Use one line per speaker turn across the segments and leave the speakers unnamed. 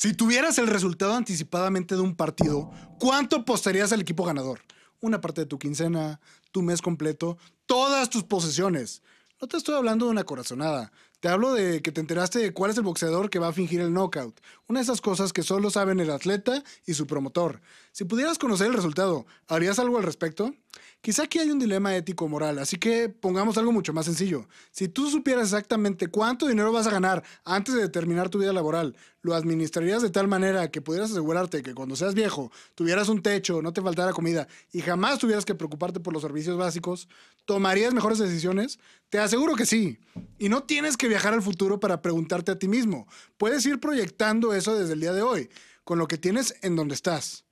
Si tuvieras el resultado anticipadamente de un partido, ¿cuánto apostarías al equipo ganador? Una parte de tu quincena, tu mes completo, todas tus posesiones. No te estoy hablando de una corazonada. Te hablo de que te enteraste de cuál es el boxeador que va a fingir el knockout. Una de esas cosas que solo saben el atleta y su promotor. Si pudieras conocer el resultado, ¿harías algo al respecto? Quizá aquí hay un dilema ético-moral, así que pongamos algo mucho más sencillo. Si tú supieras exactamente cuánto dinero vas a ganar antes de terminar tu vida laboral, lo administrarías de tal manera que pudieras asegurarte que cuando seas viejo tuvieras un techo, no te faltara comida y jamás tuvieras que preocuparte por los servicios básicos, ¿tomarías mejores decisiones? Te aseguro que sí. Y no tienes que viajar al futuro para preguntarte a ti mismo. Puedes ir proyectando eso desde el día de hoy, con lo que tienes en donde estás.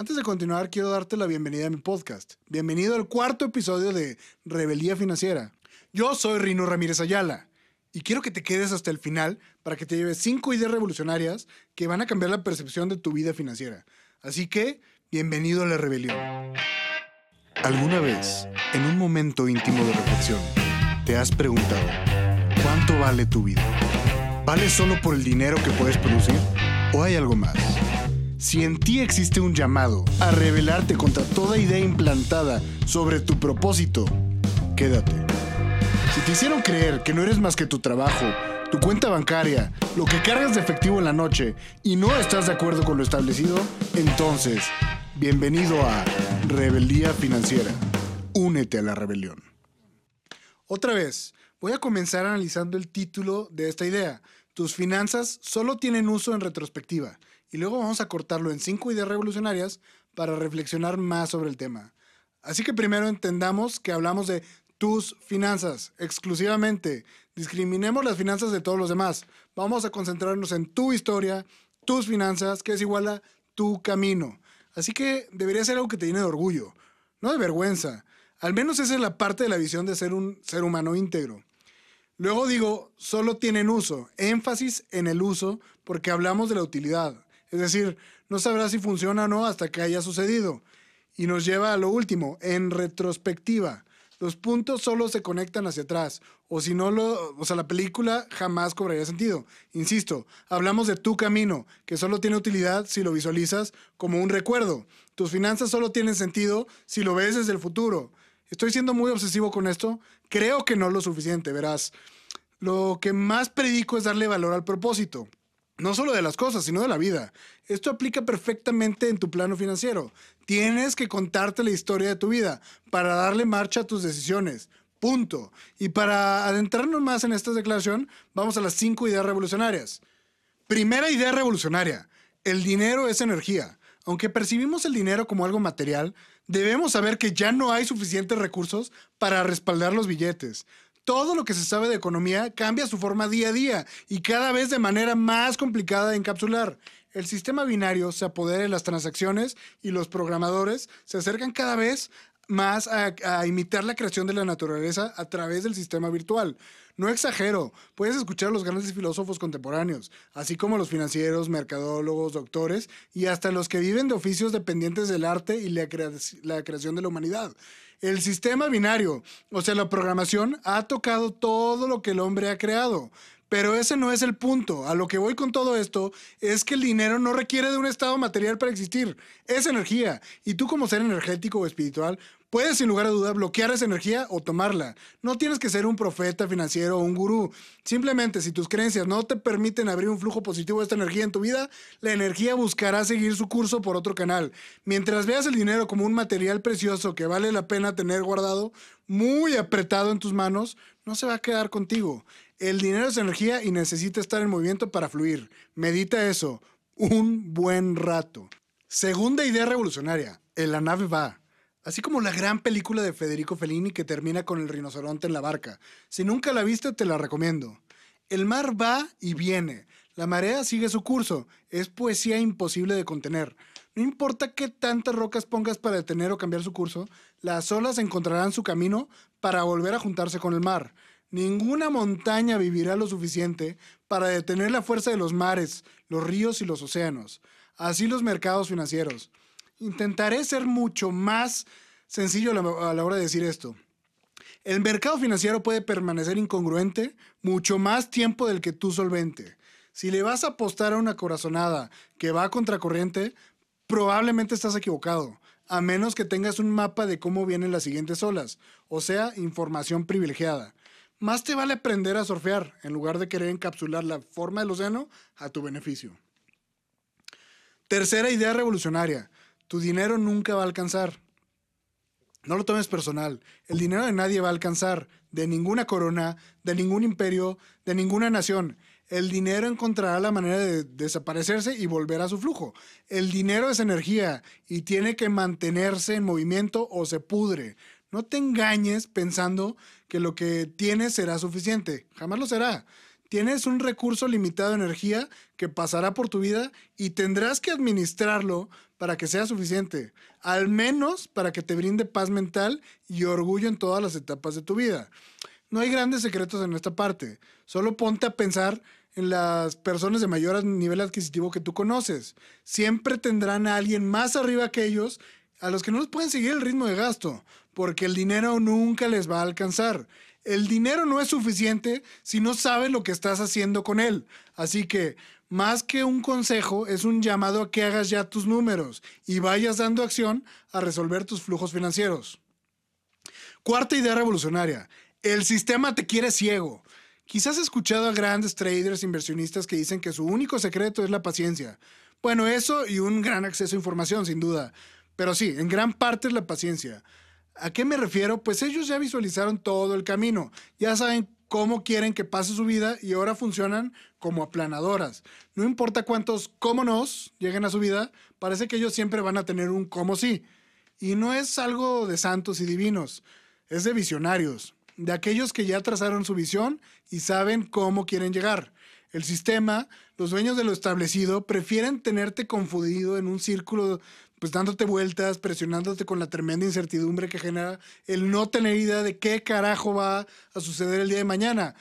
Antes de continuar, quiero darte la bienvenida a mi podcast. Bienvenido al cuarto episodio de Rebelía Financiera. Yo soy Rino Ramírez Ayala y quiero que te quedes hasta el final para que te lleves cinco ideas revolucionarias que van a cambiar la percepción de tu vida financiera. Así que, bienvenido a la rebelión. ¿Alguna vez, en un momento íntimo de reflexión, te has preguntado, ¿cuánto vale tu vida? ¿Vale solo por el dinero que puedes producir? ¿O hay algo más? Si en ti existe un llamado a rebelarte contra toda idea implantada sobre tu propósito, quédate. Si te hicieron creer que no eres más que tu trabajo, tu cuenta bancaria, lo que cargas de efectivo en la noche y no estás de acuerdo con lo establecido, entonces, bienvenido a Rebeldía Financiera. Únete a la rebelión. Otra vez, voy a comenzar analizando el título de esta idea. Tus finanzas solo tienen uso en retrospectiva y luego vamos a cortarlo en cinco ideas revolucionarias para reflexionar más sobre el tema. Así que primero entendamos que hablamos de tus finanzas exclusivamente. Discriminemos las finanzas de todos los demás. Vamos a concentrarnos en tu historia, tus finanzas, que es igual a tu camino. Así que debería ser algo que te llene de orgullo, no de vergüenza. Al menos esa es la parte de la visión de ser un ser humano íntegro. Luego digo, solo tienen uso, énfasis en el uso, porque hablamos de la utilidad. Es decir, no sabrás si funciona o no hasta que haya sucedido. Y nos lleva a lo último, en retrospectiva. Los puntos solo se conectan hacia atrás, o si no lo, o sea, la película jamás cobraría sentido. Insisto, hablamos de tu camino, que solo tiene utilidad si lo visualizas como un recuerdo. Tus finanzas solo tienen sentido si lo ves desde el futuro. ¿Estoy siendo muy obsesivo con esto? Creo que no lo suficiente, verás. Lo que más predico es darle valor al propósito no solo de las cosas, sino de la vida. Esto aplica perfectamente en tu plano financiero. Tienes que contarte la historia de tu vida para darle marcha a tus decisiones. Punto. Y para adentrarnos más en esta declaración, vamos a las cinco ideas revolucionarias. Primera idea revolucionaria. El dinero es energía. Aunque percibimos el dinero como algo material, debemos saber que ya no hay suficientes recursos para respaldar los billetes todo lo que se sabe de economía cambia su forma día a día y cada vez de manera más complicada de encapsular. El sistema binario se apodera de las transacciones y los programadores se acercan cada vez más a, a, imitar la creación de la naturaleza a través del sistema virtual. No exagero, puedes escuchar a los grandes filósofos contemporáneos, así como los financieros, mercadólogos, doctores y hasta los que viven de oficios dependientes del arte y la creación de la humanidad. El sistema binario, o sea, la programación, ha tocado todo lo que el hombre ha creado. Pero ese no es el punto. A lo que voy con todo esto es que el dinero no requiere de un estado material para existir. Es energía. Y tú como ser energético o espiritual Puedes sin lugar a duda bloquear esa energía o tomarla. No tienes que ser un profeta financiero o un gurú. Simplemente si tus creencias no te permiten abrir un flujo positivo de esta energía en tu vida, la energía buscará seguir su curso por otro canal. Mientras veas el dinero como un material precioso que vale la pena tener guardado, muy apretado en tus manos, no se va a quedar contigo. El dinero es energía y necesita estar en movimiento para fluir. Medita eso. Un buen rato. Segunda idea revolucionaria. En la nave va. Así como la gran película de Federico Fellini que termina con el rinoceronte en la barca. Si nunca la viste, te la recomiendo. El mar va y viene. La marea sigue su curso. Es poesía imposible de contener. No importa qué tantas rocas pongas para detener o cambiar su curso, las olas encontrarán su camino para volver a juntarse con el mar. Ninguna montaña vivirá lo suficiente para detener la fuerza de los mares, los ríos y los océanos. Así los mercados financieros. Intentaré ser mucho más sencillo a la hora de decir esto. El mercado financiero puede permanecer incongruente mucho más tiempo del que tú solvente. Si le vas a apostar a una corazonada que va a contracorriente, probablemente estás equivocado, a menos que tengas un mapa de cómo vienen las siguientes olas, o sea, información privilegiada. Más te vale aprender a surfear en lugar de querer encapsular la forma del océano a tu beneficio. Tercera idea revolucionaria. Tu dinero nunca va a alcanzar. No lo tomes personal. El dinero de nadie va a alcanzar, de ninguna corona, de ningún imperio, de ninguna nación. El dinero encontrará la manera de desaparecerse y volver a su flujo. El dinero es energía y tiene que mantenerse en movimiento o se pudre. No te engañes pensando que lo que tienes será suficiente. Jamás lo será. Tienes un recurso limitado de energía que pasará por tu vida y tendrás que administrarlo para que sea suficiente, al menos para que te brinde paz mental y orgullo en todas las etapas de tu vida. No hay grandes secretos en esta parte, solo ponte a pensar en las personas de mayor nivel adquisitivo que tú conoces. Siempre tendrán a alguien más arriba que ellos a los que no les pueden seguir el ritmo de gasto, porque el dinero nunca les va a alcanzar el dinero no es suficiente si no sabes lo que estás haciendo con él. Así que, más que un consejo, es un llamado a que hagas ya tus números y vayas dando acción a resolver tus flujos financieros. Cuarta idea revolucionaria. El sistema te quiere ciego. Quizás has escuchado a grandes traders inversionistas que dicen que su único secreto es la paciencia. Bueno, eso y un gran acceso a información, sin duda. Pero sí, en gran parte es la paciencia. ¿A qué me refiero? Pues ellos ya visualizaron todo el camino, ya saben cómo quieren que pase su vida y ahora funcionan como aplanadoras. No importa cuántos cómo nos lleguen a su vida, parece que ellos siempre van a tener un cómo sí. Y no es algo de santos y divinos, es de visionarios, de aquellos que ya trazaron su visión y saben cómo quieren llegar. El sistema, los dueños de lo establecido, prefieren tenerte confundido en un círculo pues dándote vueltas, presionándote con la tremenda incertidumbre que genera el no tener idea de qué carajo va a suceder el día de mañana.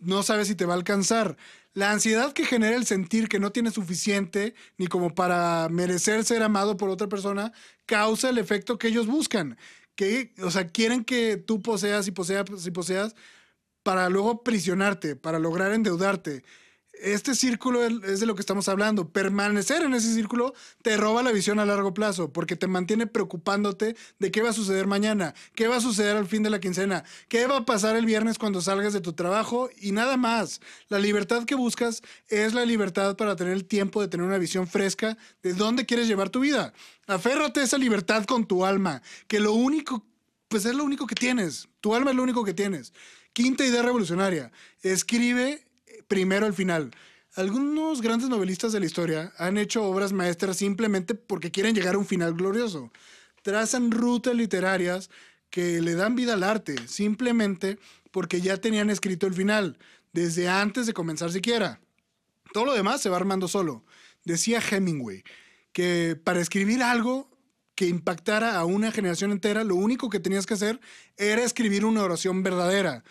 No sabes si te va a alcanzar. La ansiedad que genera el sentir que no tienes suficiente ni como para merecer ser amado por otra persona causa el efecto que ellos buscan. Que, o sea, quieren que tú poseas y poseas y poseas para luego prisionarte, para lograr endeudarte este círculo es de lo que estamos hablando. Permanecer en ese círculo te roba la visión a largo plazo porque te mantiene preocupándote de qué va a suceder mañana, qué va a suceder al fin de la quincena, qué va a pasar el viernes cuando salgas de tu trabajo y nada más. La libertad que buscas es la libertad para tener el tiempo de tener una visión fresca de dónde quieres llevar tu vida. Aférrate a esa libertad con tu alma, que lo único, pues es lo único que tienes. Tu alma es lo único que tienes. Quinta idea revolucionaria. Escribe primero al final. Algunos grandes novelistas de la historia han hecho obras maestras simplemente porque quieren llegar a un final glorioso. Trazan rutas literarias que le dan vida al arte, simplemente porque ya tenían escrito el final, desde antes de comenzar siquiera. Todo lo demás se va armando solo. Decía Hemingway que para escribir algo que impactara a una generación entera, lo único que tenías que hacer era escribir una oración verdadera.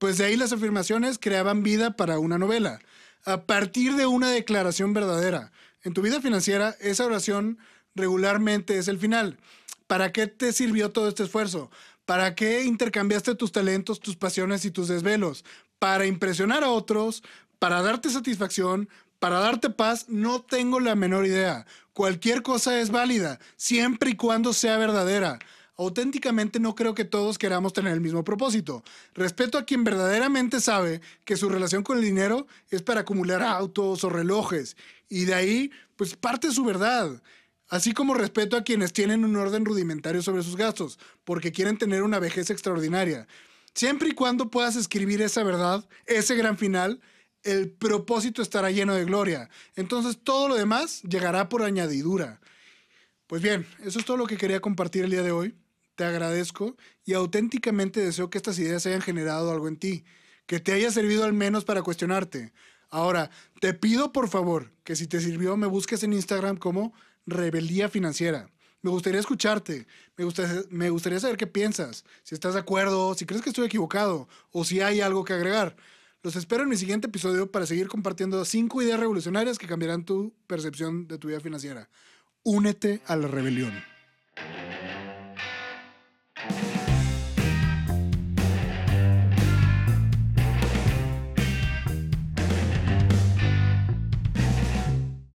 Pues de ahí las afirmaciones creaban vida para una novela. A partir de una declaración verdadera. En tu vida financiera, esa oración regularmente es el final. ¿Para qué te sirvió todo este esfuerzo? ¿Para qué intercambiaste tus talentos, tus pasiones y tus desvelos? ¿Para impresionar a otros? ¿Para darte satisfacción? ¿Para darte paz? No tengo la menor idea. Cualquier cosa es válida, siempre y cuando sea verdadera auténticamente no creo que todos queramos tener el mismo propósito. Respeto a quien verdaderamente sabe que su relación con el dinero es para acumular autos o relojes y de ahí pues parte su verdad. Así como respeto a quienes tienen un orden rudimentario sobre sus gastos, porque quieren tener una vejez extraordinaria. Siempre y cuando puedas escribir esa verdad, ese gran final, el propósito estará lleno de gloria. Entonces todo lo demás llegará por añadidura. Pues bien, eso es todo lo que quería compartir el día de hoy te agradezco y auténticamente deseo que estas ideas hayan generado algo en ti, que te haya servido al menos para cuestionarte. Ahora, te pido por favor que si te sirvió me busques en Instagram como Rebeldía Financiera. Me gustaría escucharte, me me gustaría saber qué piensas, si estás de acuerdo, si crees que estoy equivocado o si hay algo que agregar. Los espero en mi siguiente episodio para seguir compartiendo cinco ideas revolucionarias que cambiarán tu percepción de tu vida financiera. Únete a la rebelión.